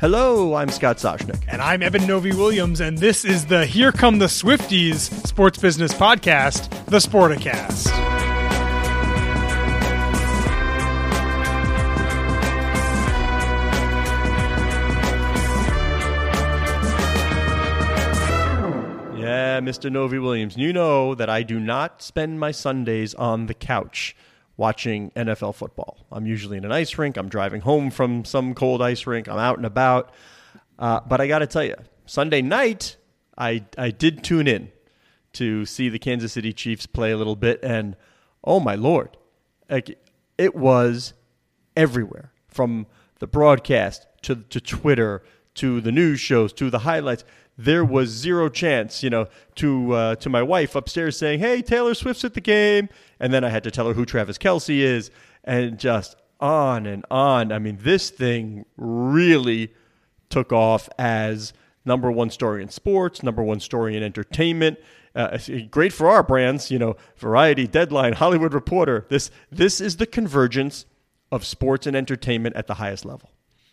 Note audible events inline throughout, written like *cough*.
Hello, I'm Scott Soshnick. And I'm Eben Novy Williams, and this is the Here Come the Swifties sports business podcast, The Sporticast. Yeah, Mr. Novy Williams. You know that I do not spend my Sundays on the couch watching NFL football. I'm usually in an ice rink. I'm driving home from some cold ice rink. I'm out and about. Uh, but I got to tell you, Sunday night, I, I did tune in to see the Kansas City Chiefs play a little bit. And oh, my Lord, like, it was everywhere from the broadcast to, to Twitter to the news shows to the highlights there was zero chance, you know, to uh, to my wife upstairs saying, "Hey, Taylor Swift's at the game," and then I had to tell her who Travis Kelce is, and just on and on. I mean, this thing really took off as number one story in sports, number one story in entertainment. Uh, great for our brands, you know, Variety, Deadline, Hollywood Reporter. This this is the convergence of sports and entertainment at the highest level.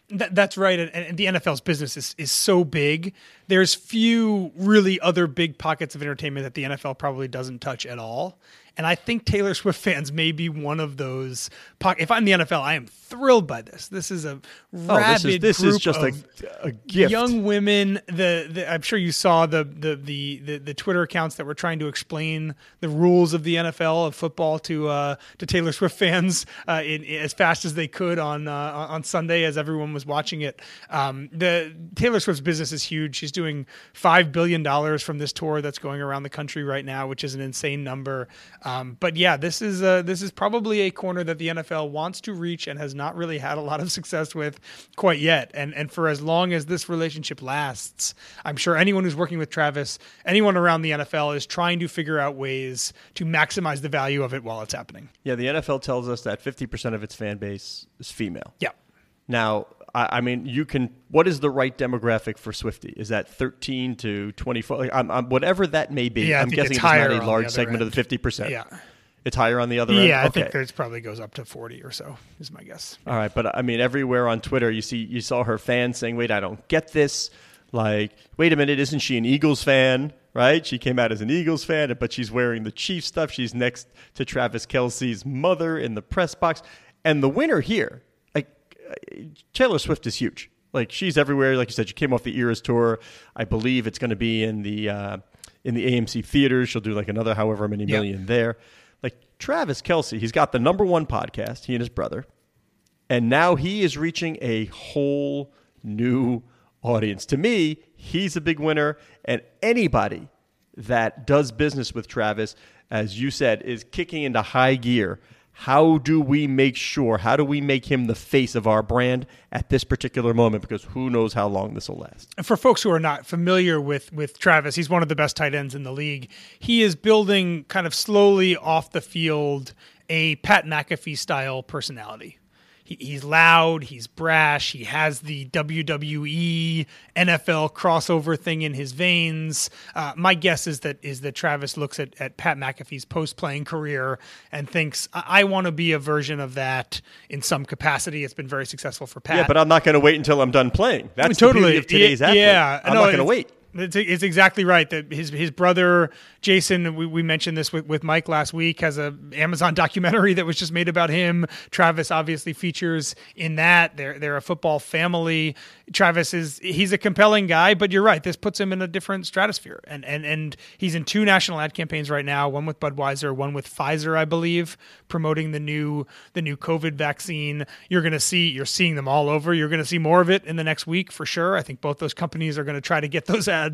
That, that's right, and, and, the NFL's business is, is so big. There's few really other big pockets of entertainment that the NFL probably doesn't touch at all. And I think Taylor Swift fans may be one of those. Po- if I'm the NFL, I am thrilled by this. This is a rabid oh, this is, this group is just of a, a gift. young women. The, the, I'm sure you saw the, the, the the the Twitter accounts that were trying to explain the rules of the NFL of football to uh, to Taylor Swift fans uh, in, in, as fast as they could on uh, on Sunday as everyone was watching it. Um, the Taylor Swift's business is huge. She's doing five billion dollars from this tour that's going around the country right now, which is an insane number. Um, but yeah, this is uh, this is probably a corner that the NFL wants to reach and has not really had a lot of success with quite yet. And and for as long as this relationship lasts, I'm sure anyone who's working with Travis, anyone around the NFL, is trying to figure out ways to maximize the value of it while it's happening. Yeah, the NFL tells us that 50% of its fan base is female. Yeah. Now, I, I, mean, you can. What is the right demographic for Swifty? Is that 13 to 24? Like, I'm, I'm, whatever that may be. Yeah, I'm guessing it's, not a large segment end. of the 50%. Yeah. It's higher on the other yeah, end. Yeah, I okay. think it probably goes up to 40 or so. Is my guess. All right, but I mean, everywhere on Twitter, you see, you saw her fans saying, "Wait, I don't get this." Like, wait a minute, isn't she an Eagles fan? Right? She came out as an Eagles fan, but she's wearing the Chiefs stuff. She's next to Travis Kelce's mother in the press box, and the winner here, Taylor Swift, is huge. Like she's everywhere. Like you said, she came off the Eras tour. I believe it's going to be in the uh, in the AMC theaters. She'll do like another however many million yep. there. Like Travis Kelce, he's got the number one podcast. He and his brother, and now he is reaching a whole new audience. To me, he's a big winner, and anybody that does business with Travis, as you said, is kicking into high gear how do we make sure, how do we make him the face of our brand at this particular moment? Because who knows how long this will last. And For folks who are not familiar with, with Travis, he's one of the best tight ends in the league. He is building kind of slowly off the field a Pat McAfee style personality he, he's loud, he's brash, he has the WWE NFL crossover thing in his veins. Uh, my guess is that is that Travis looks at, at Pat McAfee's post playing career and thinks, I, I want to be a version of that in some capacity. It's been very successful for Pat. Yeah, but I'm not going to wait until I'm done playing. That's I mean, totally. of today's yeah, athlete. Yeah, I'm no, not going to wait It's, it's exactly right. That his his brother Jason, we, we mentioned this with, with Mike last week, has a Amazon *laughs* documentary that was just made about him. Travis obviously features in that. They're they're a football family. Travis is he's a compelling guy, but you're right. This puts him in a different stratosphere, and and and he's in two national ad campaigns right now. One with Budweiser, one with Pfizer, I believe, promoting the new the new COVID vaccine. You're to see you're seeing them all over. You're to see more of it in the next week for sure. I think both those companies are to try to get those ads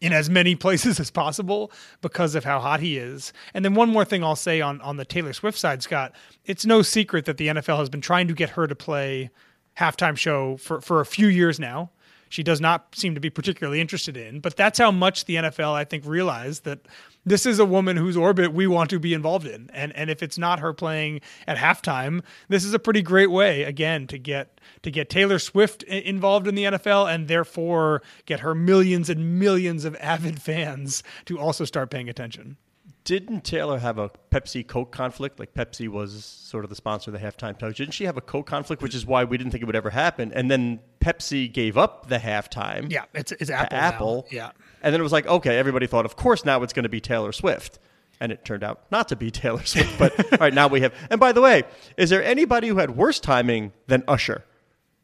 in as many *laughs* places as possible because of how hot he is. And then one more thing I'll say on on the Taylor Swift side, Scott, it's no secret that the NFL has been trying to get her to play halftime show for for a few years now. She does not seem to be particularly interested in, but that's how much the NFL I think realized that this is a woman whose orbit we want to be involved in. And and if it's not her playing at halftime, this is a pretty great way again to get to get Taylor Swift involved in the NFL and therefore get her millions and millions of avid fans to also start paying attention. Didn't Taylor have a Pepsi Coke conflict? Like Pepsi was sort of the sponsor of the halftime show. Didn't she have a Coke conflict, which is why we didn't think it would ever happen? And then Pepsi gave up the halftime. Yeah, it's, it's Apple. Apple. Now. Yeah. And then it was like, okay, everybody thought, of course, now it's going to be Taylor Swift. And it turned out not to be *laughs* Taylor Swift. But all right, now we have. And by the way, is there anybody who had worse timing than Usher?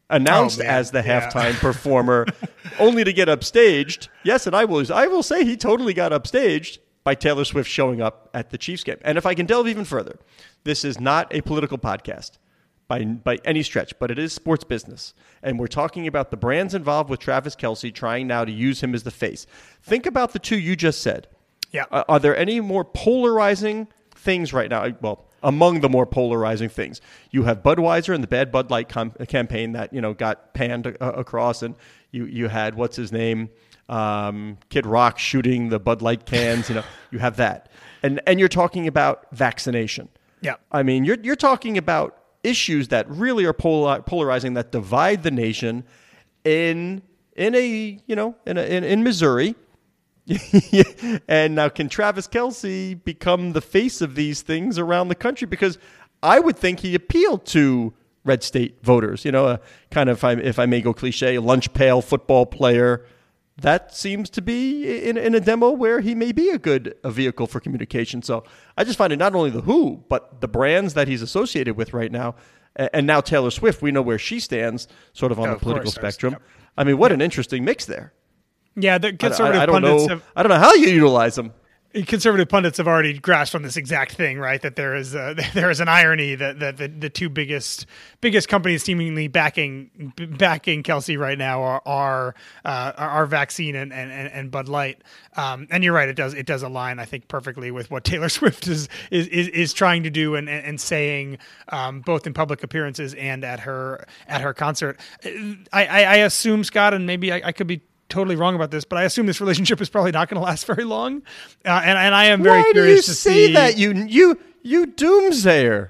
Announced Oh, as the Yeah. halftime performer, only to get upstaged. Yes, and I will. I will say he totally got upstaged by Taylor Swift showing up at the Chiefs game. And if I can delve even further, this is not a political podcast by by any stretch, but it is sports business, and we're talking about the brands involved with Travis Kelce trying now to use him as the face. Think about the two you just said. Yeah. Uh, are there any more polarizing things right now? Well, among the more polarizing things, you have Budweiser and the Bad Bud Light com- campaign that you know got panned uh, across, and you you had what's his name, um, Kid Rock shooting the Bud Light cans. You know, you have that, and and you're talking about vaccination. Yeah. I mean, you're you're talking about issues that really are polar, polarizing that divide the nation in in a you know in a, in, in Missouri. *laughs* and now, can Travis Kelce become the face of these things around the country? Because I would think he appealed to red state voters. You know, a kind of, if I, if I may go cliche, lunch pail football player. That seems to be in, in a demo where he may be a good a vehicle for communication. So I just find it not only the who, but the brands that he's associated with right now. And now Taylor Swift, we know where she stands sort of on Oh, the political course, spectrum. yep. I mean, what an interesting mix there. Yeah, the I- conservative I, I don't pundits know. have I don't know how you utilize them. Conservative pundits have already grasped on this exact thing, right? That there is a, *laughs* there is an irony that, that the, the two biggest biggest companies seemingly backing backing Kelce right now are are, uh, are vaccine and, and, and Bud Light. Um, and you're right, it does it does align, I think, perfectly with what *laughs* Taylor Swift is is is, is trying to do and, and, saying um, both in public appearances and at her at her concert. I, I, I assume Scott, and maybe I, I could be totally wrong about this, but I assume this relationship is probably not going to last *laughs* very long. Uh, and and I am very Why do you curious to say see that? You you you doomsayer.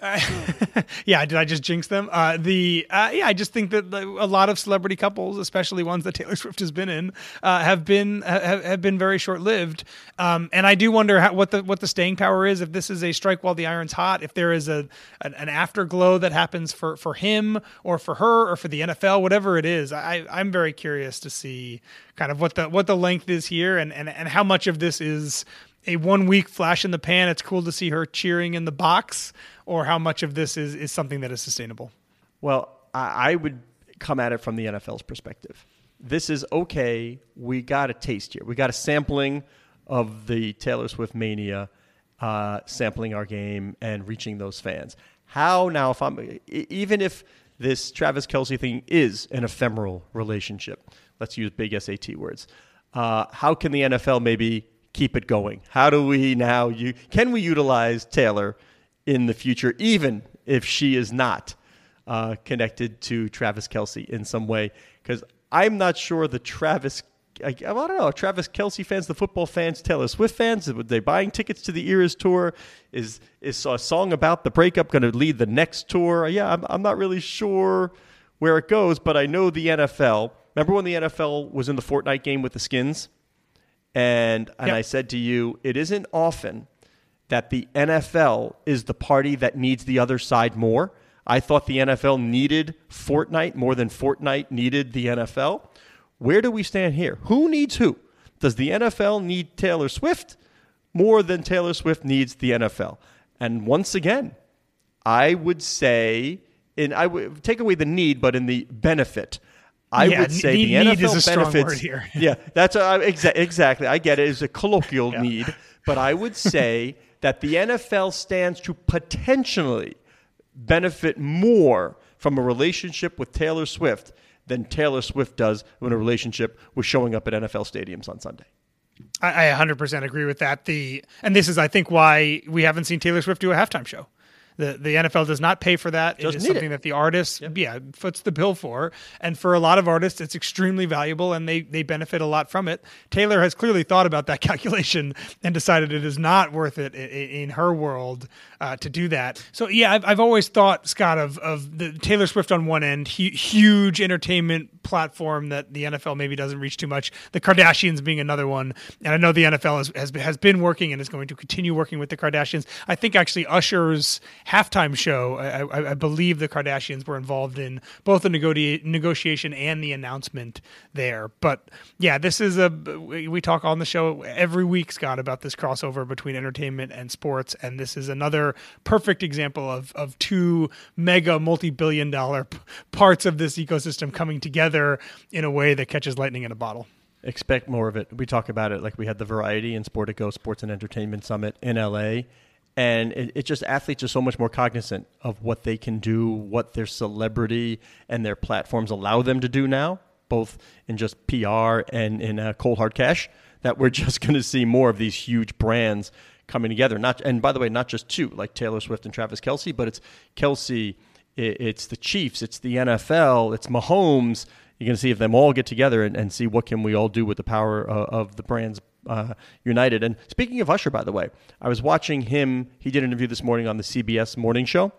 *laughs* yeah, did I just jinx them? Uh, the uh, yeah, I just think that the, a lot of celebrity couples, especially ones that *laughs* Taylor Swift has been in, uh, have been have, have been very short lived. Um, and I do wonder how, what the what the staying power is if this is a strike while the iron's hot. If there is a an, an afterglow that happens for for him or for her or for the NFL, whatever it is. I I'm very curious to see kind of what the what the length is here and and and how much of this is a one week flash in the pan. It's cool to see her cheering in the box, or how much of this is, is something that is sustainable. Well, I, I would come at it from the NFL's perspective. This is okay. We got a taste here. We got a sampling of the Taylor Swift mania, uh, sampling our game and reaching those fans. How now? If I'm even if this Travis Kelce thing is an ephemeral relationship, let's use big SAT words. Uh, how can the NFL maybe keep it going? How do we now? You can we utilize Taylor in the future, even if she is not uh, connected to Travis Kelce in some way? Because I'm not sure the Travis. I, I don't know. Travis Kelce fans, the football fans, Taylor Swift fans, are they buying tickets to the Eras tour? Is is a song about the breakup going to lead the next tour? Yeah, I'm, I'm not really sure where it goes, but I know the NFL. Remember when the NFL was in the Fortnite game with the skins? And and Yep. I said to you, it isn't often that the NFL is the party that needs the other side more. I thought the NFL needed Fortnite more than Fortnite needed the NFL. Where do we stand here? Who needs who? Does the NFL need Taylor Swift more than Taylor Swift needs the NFL? And once again, I would say, and I would take away the need, but in the benefit. I Yeah, would say need- the need NFL is a benefits. word here. *laughs* yeah, that's a, exa- exactly. I get it. It's a colloquial need, but I would *laughs* say that the NFL stands to potentially benefit more from a relationship with Taylor Swift than Taylor Swift does when a relationship was showing up at NFL stadiums on Sunday. I, I 100% agree with that. The and this is, I think, why we haven't seen Taylor Swift do a halftime show. The the NFL does not pay for that. Doesn't it is something it. that the artist, yeah, foots the bill for. And for a lot of artists, it's extremely valuable, and they they benefit a lot from it. Taylor has clearly thought about that *laughs* calculation and decided it is not worth it in, in her world uh, to do that. So yeah, I've, I've always thought Scott of of the Taylor Swift on one end, hu- huge entertainment platform that the NFL maybe doesn't reach too much. The Kardashians being another one, and I know the NFL has has, has been working and is going to continue working with the Kardashians. I think actually Usher's halftime show, I, I, I believe the Kardashians were involved in both the negoti- negotiation and the announcement there. But yeah, this is a we talk on the show every week, Scott, about this crossover between entertainment and sports, and this is another perfect example of of two mega multi-billion dollar p- parts of this ecosystem coming together in a way that catches lightning in a bottle. Expect more of it. We talk about it like we had the Variety and Sportico Sports and Entertainment Summit in LA. And it, it's just athletes are so much more cognizant of what they can do, what their celebrity and their platforms allow them to do now, both in just PR and in uh, cold hard cash, that we're *laughs* just going to see more of these huge brands coming together. Not and by the way, not just two like Taylor Swift and Travis Kelce, but it's Kelce, it, it's the Chiefs, it's the NFL, it's Mahomes. You're going to see if them all get together and, and see what can we all do with the power uh, of the brands uh, united. And speaking of Usher, by the way, I was watching him. He did an interview this morning on the CBS Morning Show.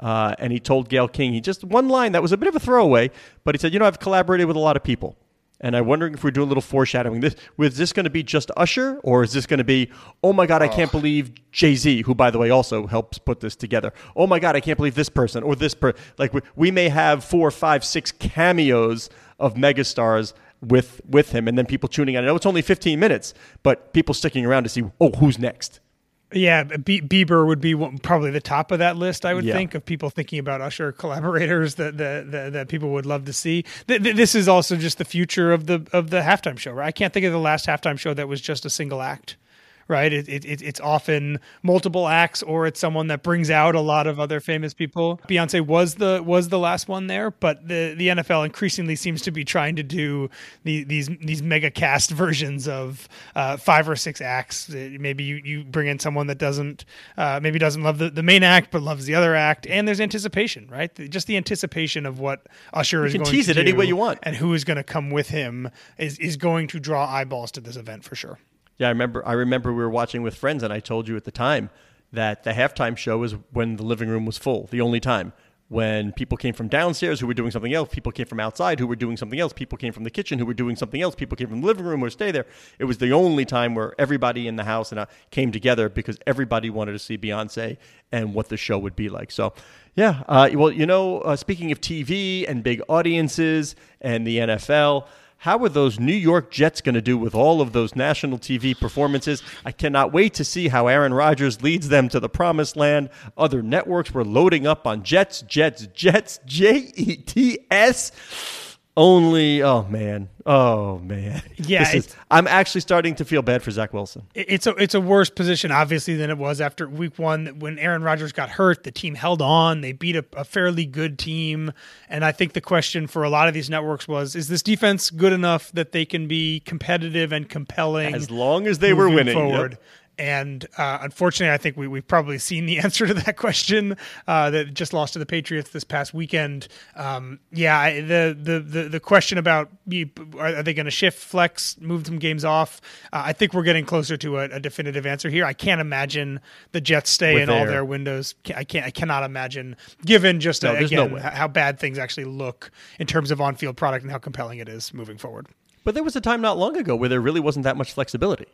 Uh, and he told Gayle King, he just one line that was a bit of a throwaway, but he said, You know, I've collaborated with a lot of people. And I'm wondering if we're doing a little foreshadowing. This was this going to be just Usher, or is this going to be, oh my God, I can't believe Jay Z, who by the way also helps put this together. Oh my God, I can't believe this person or this person. Like we, we may have four, five, six cameos of megastars with with him, and then people tuning in. I know it's only 15 minutes, but people sticking around to see, oh, who's next? Yeah, Be- Bieber would be one, probably the top of that list. I would Yeah. think of people thinking about Usher *laughs* collaborators that that, that, that people would love to see. Th- th- this is also just the future of the of the halftime show. Right? I can't think of the last halftime show that was just a single act. Right? It, it, it- it's often multiple acts, or it's someone that brings out a lot of other famous people. Beyonce was the was the last one there, but the the NFL increasingly seems to be trying to do the, these these mega cast versions of uh, five or six acts. Uh, Maybe you, you bring in someone that doesn't uh, maybe doesn't love the, the main act but loves the other act, and there's anticipation, right? Just the anticipation of what Usher is You can going tease to it any way you want. and who is going to come with him is is going to draw eyeballs to this event for sure. Yeah, I remember. I remember we were watching with friends, and I told you at the time that the halftime show was when the living room was full. The only time when people came from downstairs who were doing something else, people came from outside who were doing something else, people came from the kitchen who were doing something else, people came from the living room or stay there. It was the only time where everybody in the house and I came together because everybody wanted to see Beyonce and what the show would be like. So. Yeah, uh, well, you know, uh, speaking of TV and big audiences and the NFL, how are those New York Jets going to do with all of those national TV performances? I cannot wait to see how Aaron Rodgers leads them to the promised land. Other networks were loading up on Jets, Jets, Jets, J E T S. Only, oh man, oh man. *laughs* Yeah, is- I'm actually starting to feel bad for Zach Wilson. It's a it's a worse position obviously than it was after week one when Aaron Rodgers got hurt. The team held on. They beat a, a fairly good team, and I think the question for a lot of these networks was: Is this defense good enough that they can be competitive and compelling As long as they were winning, yep. And uh, unfortunately, I think we, we've probably seen the *laughs* answer to that question uh, that just lost to the Patriots this past weekend. Um, yeah, I- the, the the the question about are, are they going to shift, flex, move some games off? Uh, I think we're getting closer to a, a definitive answer here. I can't imagine the Jets stay With in all their- their windows. I can't. I cannot imagine, given just No, uh, there's no again how bad things actually look in terms of on-field product and how compelling it is moving forward. But there was a time not long ago where there really wasn't that much flexibility.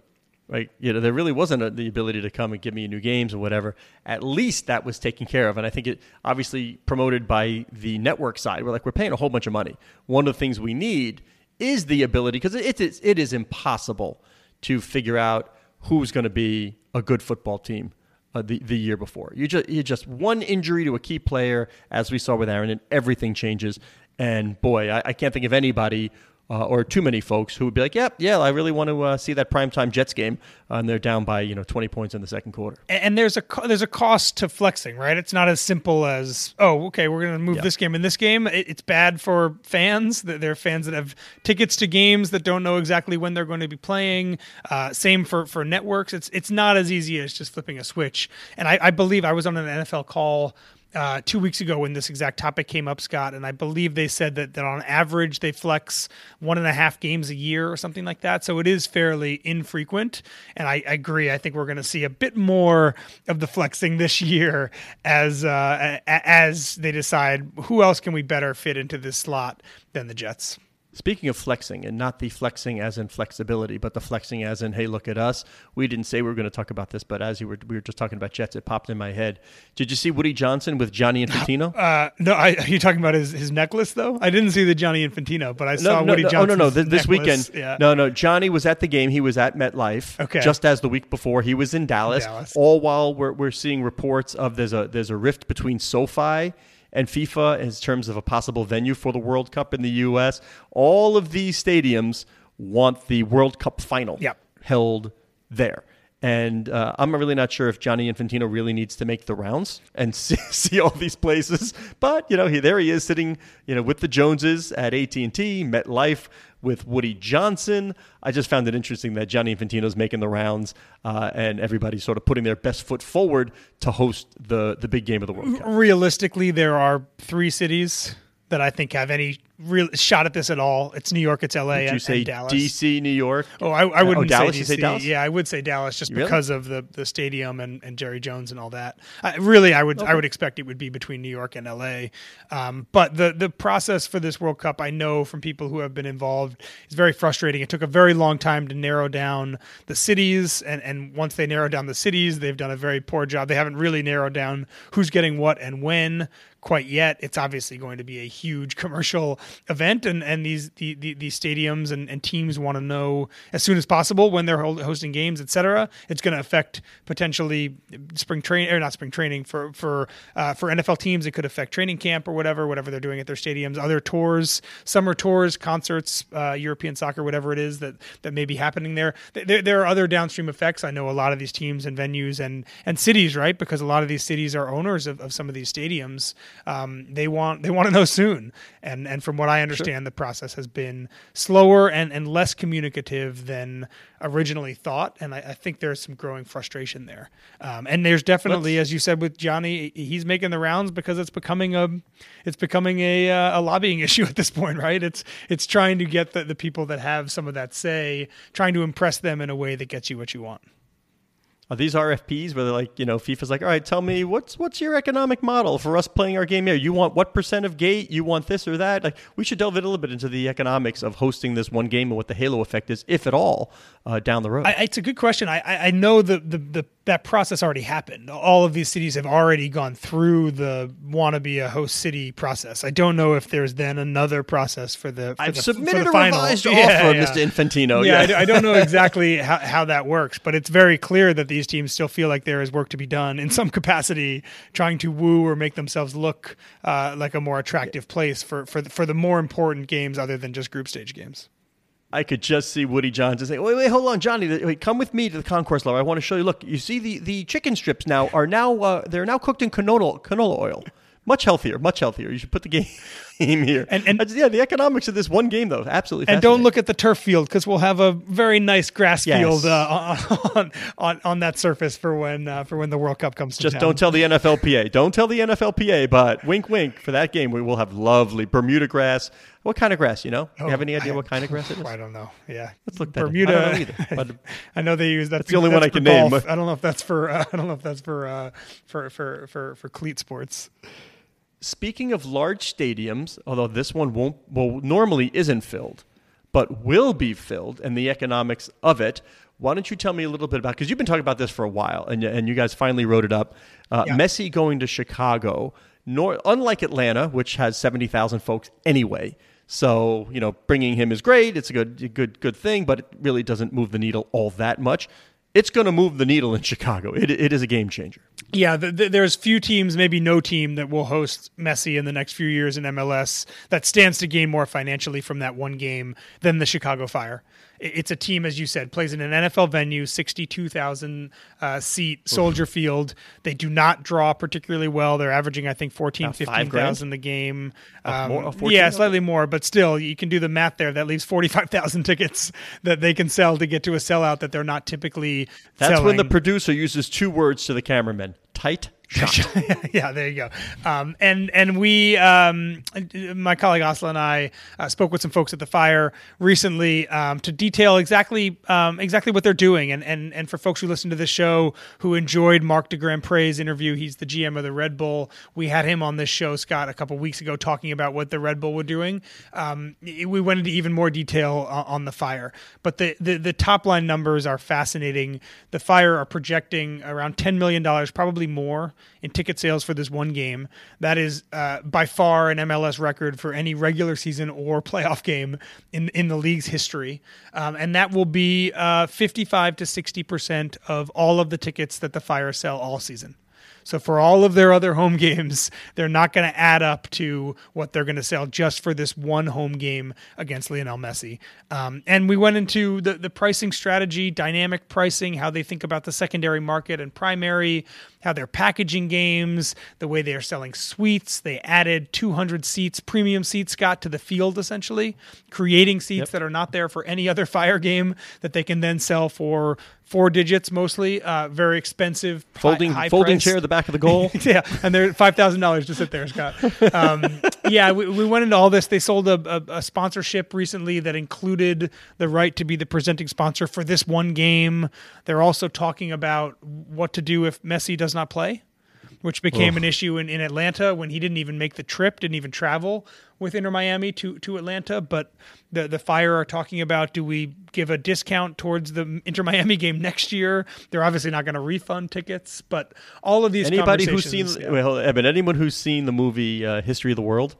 Right, you know, there really wasn't a, the ability to come and give me new games or whatever. At least that was taken care of, and I think it obviously promoted by the network side. We're like, we're paying a whole bunch of money. One of the things we need is the ability because it is it is impossible to figure out who's going to be a good football team uh, the the year before. You just you just one injury to a key player, as we saw with Aaron, and everything changes. And boy, I, I can't think of anybody uh, or too many folks who would be like, "Yep, yeah, yeah, I really want to uh, see that primetime Jets game," uh, and they're down by you know twenty points in the second quarter. And, and there's a co- there's a cost to flexing, right? It's not as simple as, "Oh, okay, we're going to move Yeah. this game and this game." It, it's bad for fans. That There are fans that have tickets to games that don't know exactly when they're going to be playing. Uh, same for for networks. It's it's not as easy as just flipping a switch. And I, I believe I was on an NFL call uh, two weeks ago when this exact topic came up, Scott, and I believe they said that, that on average they flex one and a half games a year or something like that. So it is fairly infrequent. And I, I agree. I think we're going to see a bit more of the flexing this year as uh, as they decide who else can we better fit into this slot than the Jets. Speaking of flexing, and not the flexing as in flexibility, but the flexing as in, hey, look at us. We didn't say we were going to talk about this, but as you were, we were just talking about Jets, it popped in my head. Did you see Woody Johnson with Gianni Infantino? Uh, no, I, are you talking about his, his necklace though? I didn't see the Gianni Infantino, but I saw no, no, Woody no, oh, Johnson. no, no, this, this weekend. Yeah. No, no, Gianni was at the game. He was at MetLife. Okay. Just as the week before, he was in Dallas. Dallas. All while we're, we're seeing reports of there's a there's a rift between SoFi and FIFA in terms of a possible venue for the World Cup in the U.S. All of these stadiums want the World Cup final Yep. held there. And uh, I'm really not sure if Gianni Infantino really needs to make the rounds and *laughs* see, see all these places. But you know, he, there he is sitting, you know, with the Joneses at AT&T, MetLife with Woody Johnson. I just found it interesting that Gianni Infantino's making the rounds, uh, and everybody's sort of putting their best foot forward to host the the big game of the World Cup. realistically, there are three cities that I think have any real shot at this at all. It's New York, it's LA, Did you and, say and Dallas. DC, New York? Oh, I, I wouldn't oh, Dallas. say You DC. say Dallas? Yeah, I would say Dallas just Really? because of the, the stadium and, and Jerry Jones and all that. I, really, I would I would expect it would be between New York and LA. Um, but the the process for this World Cup, I know from people who have been involved, is very frustrating. It took a very long time to narrow down the cities, and and once they narrow down the cities, they've done a very poor job. They haven't really narrowed down who's getting what and when quite yet. It's obviously going to be a huge commercial event, and and these the, the, these stadiums and, and teams want to know as soon as possible when they're hosting games, etc. It's going to affect potentially spring training or not spring training for for uh, for NFL teams. It could affect training camp or whatever whatever they're doing at their stadiums, other tours, summer tours, concerts, uh, European soccer, whatever it is that that may be happening there. There, there are other downstream effects. I know a lot of these teams and venues and and cities, right? Because a lot of these cities are owners of, of some of these stadiums. Um, they want they want to know soon, and and from what I understand, the process has been slower and and less communicative than originally thought, and I, I think there's some growing frustration there. Um, and there's definitely, as you said with Gianni, he's making the rounds because it's becoming a it's becoming a uh, a lobbying *laughs* issue at this point, right? It's it's trying to get the, the people that have some of that say, trying to impress them in a way that gets you what you want. Are these RFPs where they're like, you know, FIFA's like, all right, tell me what's what's your economic model for us playing our game here? You want what percent of gate? You want this or that? Like, we should delve a little bit into the economics of hosting this one game and what the halo effect is, if at all, uh, down the road. I, it's a good question. I, I I know the, the, the that process already happened. All of these cities have already gone through the want to be a host city process. I don't know if there's then another process for the. For I've the, submitted the a final. revised *laughs* Yeah, offer, yeah. Mr. Infantino. Yeah, I don't know *laughs* exactly how, how that works, but it's very clear that these teams still feel like there is work to be done in some *laughs* capacity, trying to woo or make themselves look uh, like a more attractive place for for the, for the more important games other than just group stage games. I could just see Woody Johnson saying, "Wait, wait, hold on, Gianni. Wait, come with me to the concourse level. I want to show you. Look, you see the, the chicken strips now are now uh, they're now cooked in canola canola oil. Much healthier, much healthier. You should put the *laughs* game here. And- and- just- yeah, the economics of this one game though, absolutely. And don't look at the turf field because we'll have a very nice grass Yes. field uh, *laughs* on, on on that surface for when uh, for when the World Cup comes Just don't tell the NFLPA. Don't tell the NFLPA, but wink, wink. For that game, we will have lovely Bermuda grass. What kind of grass? You know? you have any idea what kind of grass it *laughs* is? I don't know. Yeah, Let's look that up. Bermuda. I don't know either, *laughs* but- I know they use that. the only one I can name. golf. I don't know if that's for. Uh, *laughs* I don't know if that's for uh, for for for for cleat sports. Speaking of large stadiums, although this one won't, well, normally isn't filled, but will be filled, and the economics of it. Why don't you tell me a little bit about? Because you've been talking about this for a while, and and you guys finally wrote it up. Uh, Yeah. Messi going to Chicago, nor, unlike Atlanta, which has seventy thousand folks anyway. So you know, bringing him is great. It's a good, good, good thing, but it really doesn't move the needle all that much. It's going to move the needle in *laughs* Chicago. It, it is a game changer. Yeah, the, the, there's few teams, maybe no team, that will host Messi in the next few years in MLS that stands to gain more financially from that one game than the Chicago Fire it's a team, as you said, plays in an NFL venue, 62,000 uh, seat Soldier Oof. Field. They do not draw particularly well. They're averaging, I think, 14, 15,000 the game. Um, more, yeah, slightly more, but still, you can do the math there. That leaves 45,000 *laughs* tickets that they can sell to get to a sellout that they're not typically That's selling. when the producer uses two words to the cameraman tight *laughs* yeah, there you go. Um, and and we, um, my colleague Asla and I uh, spoke with some folks at the fire recently um, to detail exactly um, exactly what they're doing. And, and and for folks who listen to the show who enjoyed Marc de Grandpré interview, he's the GM of the Red Bull. We had him on this show, Scott, a couple weeks ago, talking about what the Red Bull were doing. Um, we went into even more detail on the fire, but the, the the top line numbers are fascinating. The fire are projecting around ten million dollars, probably more in ticket sales for this one game. That is uh, by far an MLS record for any regular season or *laughs* playoff game in in the league's history, um, and that will be uh, 55 to 60 percent of all of the tickets that the Fire sell all season. So for all of their other home *laughs* games, they're not going to add up to what they're going to sell just for this one home game against Lionel Messi. Um, and we went into the the pricing strategy, dynamic pricing, how they think about the secondary market and primary, how they're packaging games, the way they are selling suites. They added 200 seats, premium seats, Scott, to the field essentially, creating seats yep. that are not there for any other *laughs* fire game that they can then sell for four digits mostly. Uh, very expensive, folding folding chair at the back of the goal. *laughs* yeah, and they're five thousand dollars to sit there, Scott. *laughs* Um, yeah, we, we, went into all this. They sold a, a, a, sponsorship recently that included the right to be the presenting sponsor for this one game. They're also talking about what to do if Messi does not play which became Oof. an issue in, in Atlanta when he didn't even make the trip, didn't even travel with Inter Miami to, to Atlanta. But the the Fire are talking about do we give a discount towards the Inter Miami game next year? They're obviously not going to refund tickets, but all of these anybody who's seen yeah. well, Eben, anyone who's seen the movie uh, History of the World,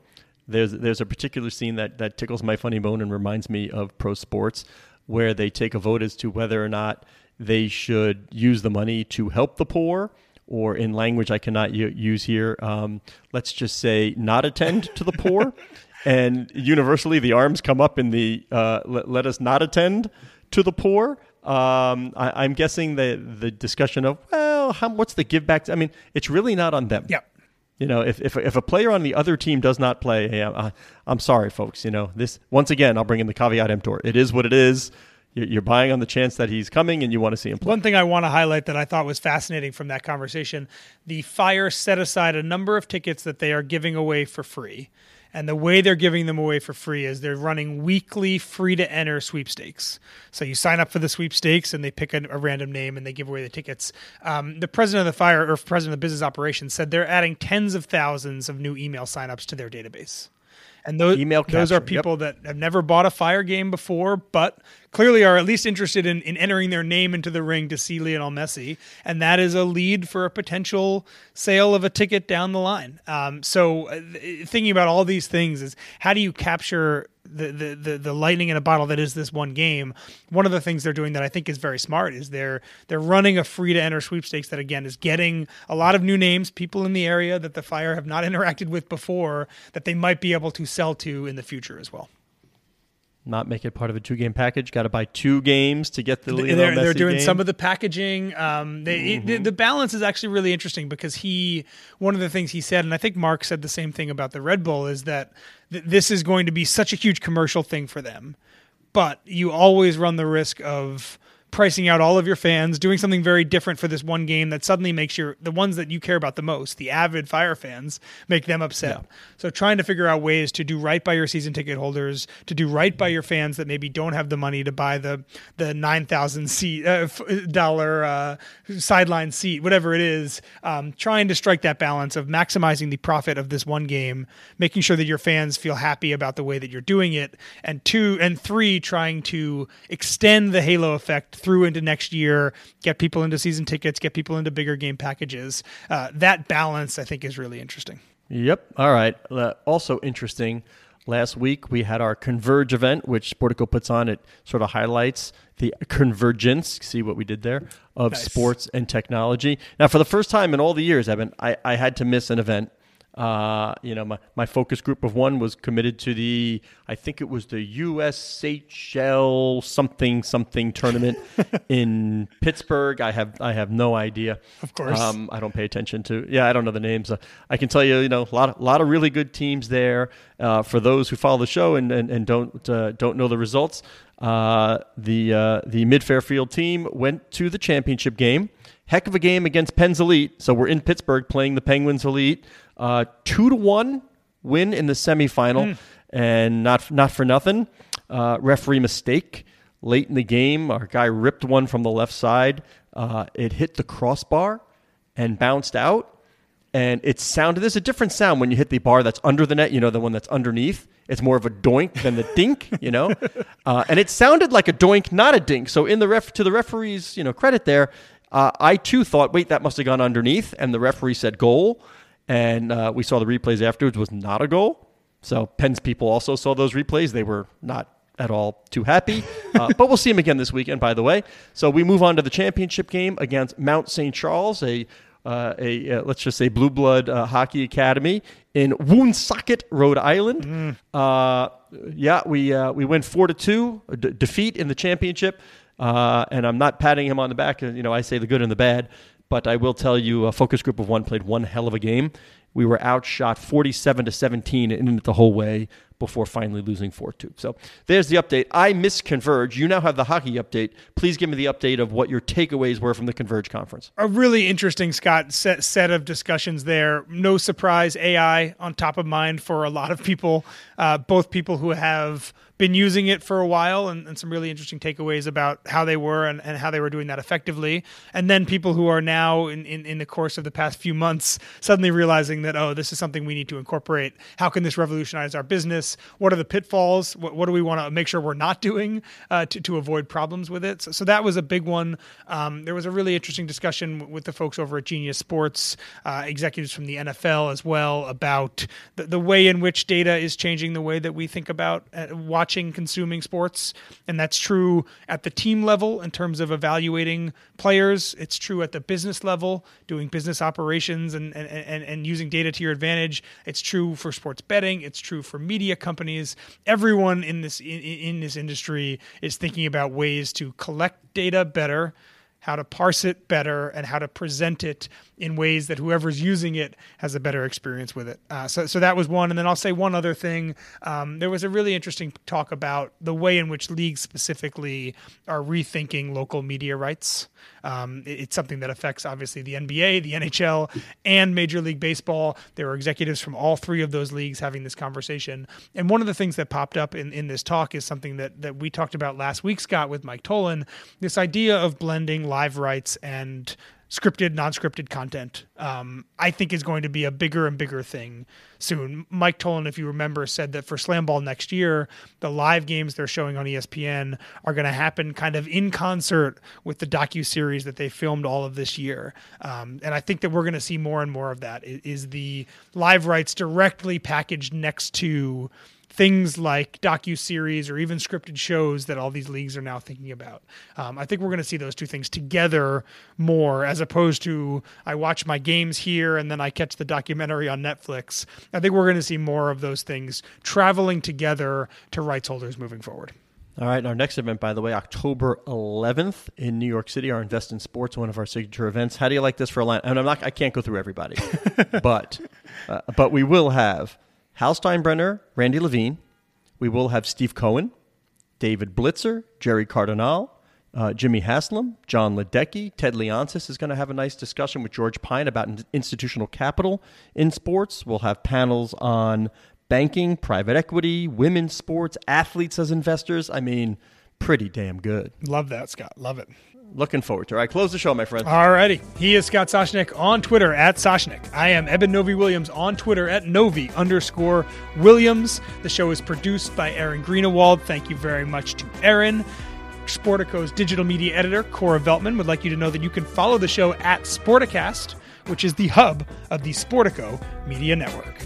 there's there's a particular scene that that tickles my funny bone and reminds me of pro sports, where they take a vote as to whether or not they should use the money to help the poor or in language I cannot use here, um, let's just say not attend to the poor. *laughs* and universally, the arms come up in the uh, let, let, us not attend to the poor. Um, I, am guessing the the discussion of well, how, what's the give back? I mean, it's really not on them. Yeah. You know, if, if, if a player on the other team does not play, hey, I, I'm sorry, folks. You know, this once again, I'll bring in the caveat emptor. It is what it is you're buying on the chance that he's coming and you want to see him play. One thing I want to highlight that I thought was fascinating from that conversation the Fire set aside a number of tickets that they are giving away for free. And the way they're giving them away for free is they're running weekly free to enter sweepstakes. So you sign up for the sweepstakes and they pick a, a random name and they give away the tickets. Um, the president of the fire or president of the business operations said they're adding tens of thousands of new email signups to their database. And those those are people yep. that have never bought a fire game before, but clearly are at least interested in, in entering their name into the ring to see Lionel Messi, and that is a lead for a potential sale of a ticket down the line. Um, so, uh, thinking about all these things is how do you capture the, the, the the lightning in a bottle that is this one game. One of the things they're doing that I think is very smart is they're they're running a free to enter sweepstakes that again is getting a lot of new names, people in the area that the Fire have not *laughs* interacted with before that they might be able to sell to in the future as well not make it part of a two game package. Got to buy two games to get the Lionel they're, Messi they're doing game. some of the packaging. Um, they, mm-hmm. the, the, balance is actually really interesting because he one of the things he said, and I think Marc said the same thing about the Red Bull, is that th- this is going to be such a huge commercial thing for them, but you always run the risk of pricing out all of your fans, doing something very different for this one game that suddenly makes your the ones that you care about the most, the avid Fire fans, make them upset. Yeah. So trying to figure out ways to do right by your season ticket holders, to do right by your fans that maybe don't have the money to buy the the nine thousand seat uh, dollar uh, sideline seat, whatever it is. Um, trying to strike that balance of maximizing the profit of this one game, making sure that your fans feel happy about the way that you're doing it, and two and three, trying to extend the halo effect through into next year, get people into season tickets, get people into bigger game packages. Uh, that balance, I think, is really interesting. Yep. All right. Uh, also interesting. last week we had our Converge event, which Sportico puts on. It sort of highlights the convergence. See what we did there of nice. sports and technology. Now, for the first time in all the years, Eben, I, I had to miss an event uh, you know, my, my focus group of one was committed to the, I think it was the USHL something something tournament *laughs* in Pittsburgh. I have I have no idea. Of course, um, I don't pay attention to. Yeah, I don't know the names. Uh, I can tell you, you know, a lot of, lot of really good teams there. Uh, for those who follow the show and and, and don't uh, don't know the results, uh, the uh, the Mid Fairfield team went to the championship game. Heck of a game against Pens Elite. So we're in Pittsburgh playing the Penguins Elite. Uh, two to one win in the semifinal, mm. and not not for nothing. Uh, referee mistake late in the game. Our guy ripped one from the left side. Uh, it hit the crossbar and bounced out. And it sounded. There's a different sound when you hit the bar that's under the net. You know, the one that's underneath. It's more of a doink than the dink. *laughs* You know, uh, and it sounded like a doink, not a dink. So in the ref, to the referee's you know credit there, uh, I too thought, wait, that must have gone underneath, and the referee said goal and uh, we saw the replays afterwards was not a goal. So Penn's people also saw those replays. They were not at all too happy. *laughs* Uh, but we'll see him again this weekend, by the way. So we move on to the championship game against Mount St. Charles, a uh, a uh, let's just say blue blood uh, hockey academy in Woonsocket, Rhode Island. Mm. Uh, yeah, we uh, we win four to two, d- defeat in the championship. and I'm not patting him on the back. You know, I say the good and the bad. But I will tell you, a focus group of one played one hell of a game. We were outshot 47 to 17 in it the whole way before finally losing 4 2. So there's the update. I miss Converge. You now have the hockey update. Please give me the update of what your takeaways were from the Converge conference. A really interesting, Scott, set, set of discussions there. No surprise, AI on top of mind for a lot of people, uh, both people who have been using it for a while and, and, some really interesting takeaways about how they were and, and, how they were doing that effectively. And then people who are now in, in, in, the course of the past few months suddenly realizing that, oh, this is something we need to incorporate. How can this revolutionize our business? What are the pitfalls? What, what do we want to make sure we're not doing uh, to, to avoid problems with it? So, so that was a big one. Um, there was a really interesting discussion with the folks over at Genius Sports, uh, executives from the NFL as well, about the, the way in which data is changing the way that we think about uh, watching watching, consuming sports. And that's true at the team level in terms of evaluating players. It's true at the business level, doing business operations and, and, and, and using data to your advantage. It's true for sports betting. It's true for media companies. Everyone in this in, in this industry is thinking about ways to collect data better how to parse it better and how to present it in ways that whoever's using it has a better experience with it. Uh, so, so that was one. And then I'll say one other thing. Um, there was a really interesting talk about the way in which leagues specifically are rethinking local media rights. Um, it, it's something that affects obviously the NBA, the NHL, and Major League Baseball. There were executives from all three of those leagues having this conversation. And one of the things that popped up in, in this talk is something that, that we talked about last week, Scott, with Mike Tollin this idea of blending live rights and scripted, non-scripted content, um, I think is going to be a bigger and bigger thing soon. Mike Tollin, if you remember, said that for Slam Ball next year, the live games they're showing on ESPN are going to happen kind of in concert with the docu series that they filmed all of this year. Um, and I think that we're going to see more and more of that. Is the live rights directly packaged next to things like docu series or even scripted shows that all these leagues are now thinking about. Um, I think we're going to see those two things together more, as opposed to I watch my games here and then I catch the documentary on Netflix. I think we're going to see more of those things traveling together to rights holders moving forward. All right, our next event, by the way, October 11th in New York City, our Invest in Sports, one of our signature events. How do you like this for a line? And I'm not, I can't go through everybody, *laughs* but, uh, but we will have Hal Steinbrenner, Randy Levine. We will have Steve Cohen, David Blitzer, Jerry Cardinale, uh, Jimmy Haslam, John Ledecky, Ted Leonsis is going to have a nice discussion with George Pine about institutional capital in sports. We'll have panels on banking, private equity, women's sports, athletes as investors. I mean, pretty damn good. Love that, Scott. Love it looking forward to. It. All right, close the show, my friend. All righty. He is Scott Soshnick on Twitter at Soshnick. I am Eben Novy Williams on Twitter at Novy underscore Williams. The show is produced by Aaron Greenewald. Thank you very much to Aaron. Sportico's digital media editor, Cora Veltman, would like you to know that you can follow the show at Sporticast, which is the hub of the Sportico Media Network.